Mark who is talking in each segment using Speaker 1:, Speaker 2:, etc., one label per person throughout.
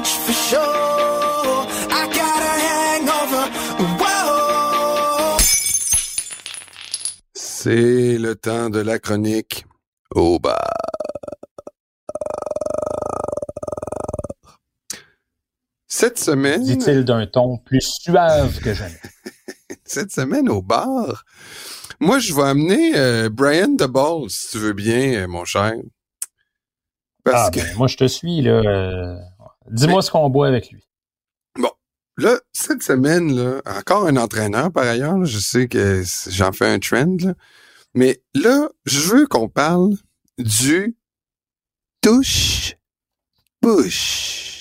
Speaker 1: Much for sure. I got a hangover. Whoa.
Speaker 2: C'est le temps de la chronique au bar. Cette semaine,
Speaker 3: dit-il d'un ton plus suave que jamais.
Speaker 2: cette semaine au bar, moi je vais amener euh, Brian DeBall, si tu veux bien, euh, mon cher. Parce
Speaker 3: Ah,
Speaker 2: que
Speaker 3: ben, moi, je te suis, là. euh, Dis-moi ce qu'on boit avec lui.
Speaker 2: Bon, là, cette semaine, là, encore un entraîneur par ailleurs, là, je sais que j'en fais un trend, là, mais là, je veux qu'on parle du touche push.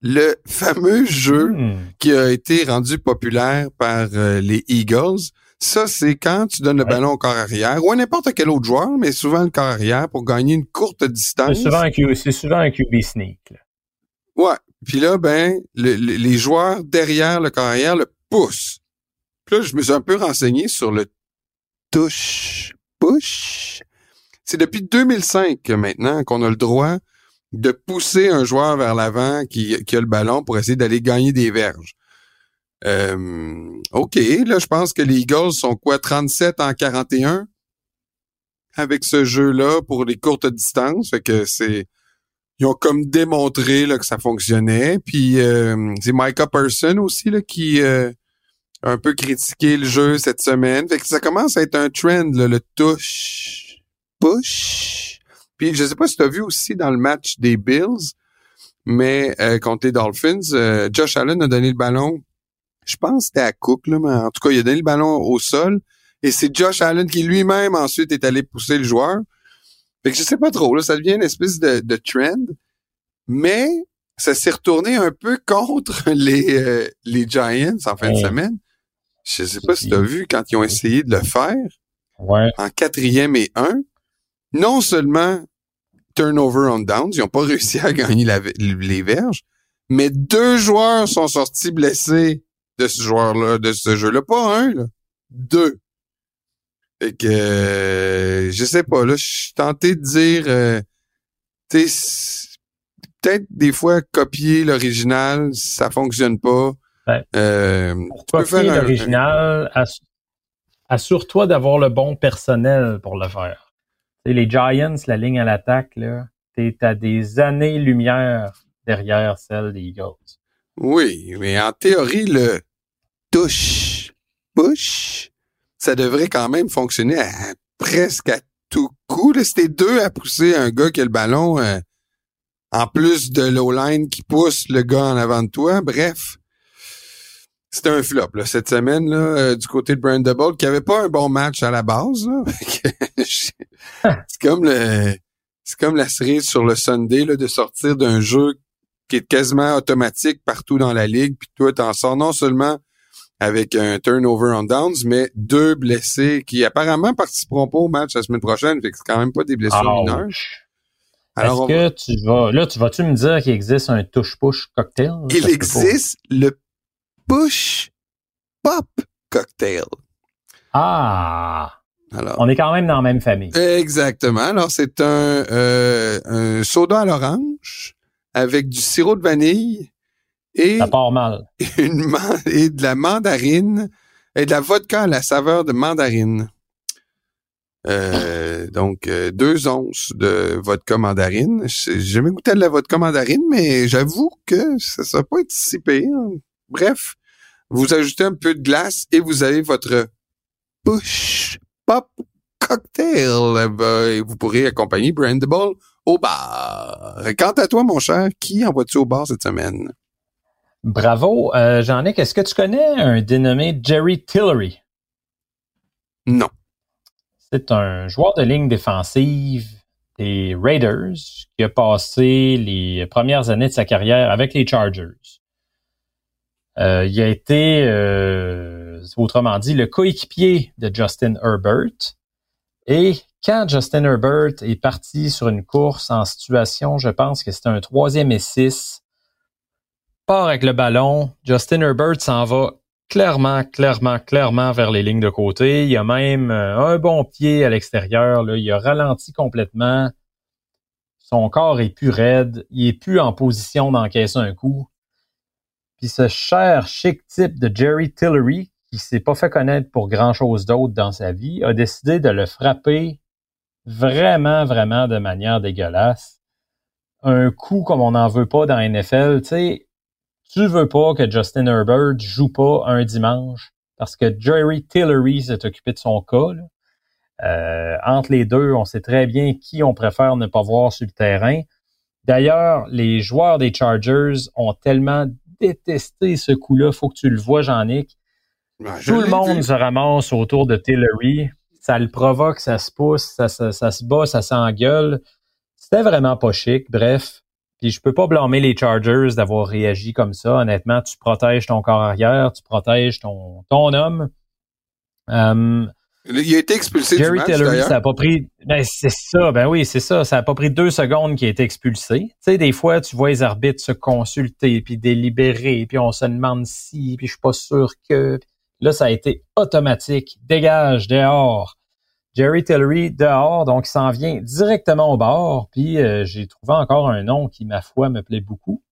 Speaker 2: Le fameux jeu
Speaker 3: Hmm.
Speaker 2: qui a été rendu populaire par euh, les Eagles. Ça, c'est quand tu donnes le
Speaker 3: Ouais.
Speaker 2: ballon au corps arrière ou à n'importe quel autre joueur, mais souvent le corps arrière pour gagner une courte
Speaker 3: C'est
Speaker 2: distance.
Speaker 3: souvent, un Q- c'est souvent un QB sneak. là.
Speaker 2: Ouais. Puis là, ben, le- le- les joueurs derrière le carrière le poussent. Puis là, je me suis un peu renseigné sur le touche push. C'est depuis 2005 que maintenant qu'on a le droit de pousser un joueur vers l'avant qui, a le ballon pour essayer d'aller gagner des verges. Euh, OK, là, je pense que les Eagles sont quoi, 37 en 41 avec ce jeu-là pour les courtes distances. Fait que c'est ils ont comme démontré là, que ça fonctionnait. Puis euh, c'est Micah Person aussi là, qui euh, a un peu critiqué le jeu cette semaine. Fait que ça commence à être un trend, là, le touch, push. Puis je sais pas si tu as vu aussi dans le match des Bills, mais euh, contre les Dolphins, euh, Josh Allen a donné le ballon, je pense que c'était à Cook, là, mais en tout cas, il a donné le ballon au sol. Et c'est Josh Allen qui lui-même ensuite est allé pousser le joueur. Fait que je sais pas trop, là, ça devient une espèce de, de trend, mais ça s'est retourné un peu contre les, euh, les Giants en fin de semaine. Je sais pas si tu as vu quand ils ont essayé de le faire
Speaker 3: Ouais.
Speaker 2: en quatrième et un. Non seulement turnover on downs, ils n'ont pas réussi à gagner la- les verges, mais deux joueurs sont sortis blessés de ce joueur-là, de ce jeu-là. Pas un, là. Deux. Fait que, euh, je sais pas, là, je suis tenté de dire, euh, peut-être des fois copier l'original, ça fonctionne pas.
Speaker 3: Ouais.
Speaker 2: Euh,
Speaker 3: Pour copier l'original, ass- assure-toi d'avoir le bon personnel pour le faire. Les Giants, la ligne à l'attaque, là, t'es à des années-lumière derrière celle des Eagles.
Speaker 2: Oui, mais en théorie, le touche, push, ça devrait quand même fonctionner presque à tout coup. Là, c'était deux à pousser un gars qui a le ballon, euh, en plus de l'O-line qui pousse le gars en avant de toi. Bref, c'était un flop là, cette semaine là, euh, du côté de Brand Double, qui avait pas un bon match à la base. c'est comme le, c'est comme la cerise sur le Sunday là, de sortir d'un jeu qui est quasiment automatique partout dans la ligue, puis toi, t'en sors non seulement avec un turnover on downs, mais deux blessés qui apparemment participeront pas au match la semaine prochaine, fait que c'est quand même pas des blessures mineures. Alors, on
Speaker 3: Est-ce
Speaker 2: va-
Speaker 3: que tu vas, là, tu vas-tu me dire qu'il existe un touche-push cocktail?
Speaker 2: Il existe le push pop cocktail.
Speaker 3: Ah!
Speaker 2: Alors,
Speaker 3: On est quand même dans la même famille.
Speaker 2: exactement. Alors, c'est un, euh, un soda à l'orange avec du sirop de vanille et
Speaker 3: Ça part mal.
Speaker 2: une man- et de la mandarine et de la vodka à la saveur de mandarine. Euh, donc, euh, deux onces de vodka mandarine. J'ai jamais goûté à de la vodka mandarine, mais j'avoue que ça ne va pas être si pire. Bref, vous ajoutez un peu de glace et vous avez votre push pop cocktail. Euh, et vous pourrez accompagner Brandable au bar. Quant à toi, mon cher, qui envoies-tu au bar cette semaine?
Speaker 3: Bravo. Euh, Jean-Nic, est-ce que tu connais un dénommé Jerry Tillery?
Speaker 2: Non.
Speaker 3: C'est un joueur de ligne défensive des Raiders qui a passé les premières années de sa carrière avec les Chargers. Euh, il a été, euh, autrement dit, le coéquipier de Justin Herbert. Et quand Justin Herbert est parti sur une course en situation, je pense que c'était un troisième et six, part avec le ballon, Justin Herbert s'en va clairement, clairement, clairement vers les lignes de côté. Il a même euh, un bon pied à l'extérieur. Il a ralenti complètement. Son corps est plus raide. Il est plus en position d'encaisser un coup. Puis ce cher chic type de Jerry Tillery, qui s'est pas fait connaître pour grand chose d'autre dans sa vie, a décidé de le frapper vraiment, vraiment de manière dégueulasse. Un coup comme on n'en veut pas dans NFL, tu sais, tu veux pas que Justin Herbert joue pas un dimanche parce que Jerry Tillery s'est occupé de son cas. Euh, entre les deux, on sait très bien qui on préfère ne pas voir sur le terrain. D'ailleurs, les joueurs des Chargers ont tellement détesté ce coup-là. Faut que tu le vois, Jean-Nic. Tout le monde se ramasse autour de Tillery. Ça le provoque, ça se pousse, ça, ça, ça se bat, ça s'engueule. C'était vraiment pas chic. Bref, puis je peux pas blâmer les Chargers d'avoir réagi comme ça. Honnêtement, tu protèges ton corps arrière, tu protèges ton, ton homme.
Speaker 2: Um, il a été expulsé
Speaker 3: Jerry
Speaker 2: du match,
Speaker 3: ça a pas pris. Ben c'est ça, ben oui, c'est ça. Ça a pas pris deux secondes qu'il a été expulsé. Tu sais, des fois, tu vois les arbitres se consulter puis délibérer, puis on se demande si, puis je suis pas sûr que. Là, ça a été automatique. Dégage, dehors. Jerry Tillery dehors, donc il s'en vient directement au bord. Puis euh, j'ai trouvé encore un nom qui, ma foi, me plaît beaucoup.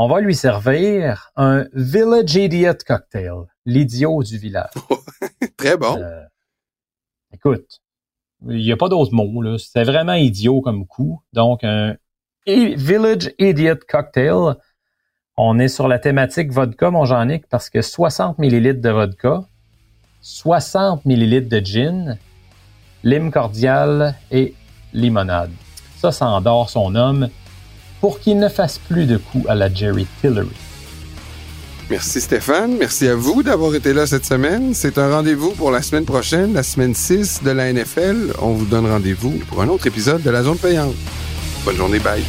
Speaker 3: On va lui servir un Village Idiot Cocktail, l'idiot du village.
Speaker 2: Très bon.
Speaker 3: Euh, écoute, il n'y a pas d'autre mot. Là. C'était vraiment idiot comme coup. Donc, un Village Idiot Cocktail. On est sur la thématique vodka, mon Jean-Nic, parce que 60 millilitres de vodka, 60 millilitres de gin, lime cordial et limonade. Ça, ça endort son homme pour qu'il ne fasse plus de coups à la Jerry Tillery.
Speaker 2: Merci Stéphane. Merci à vous d'avoir été là cette semaine. C'est un rendez-vous pour la semaine prochaine, la semaine 6 de la NFL. On vous donne rendez-vous pour un autre épisode de la zone payante. Bonne journée, bye.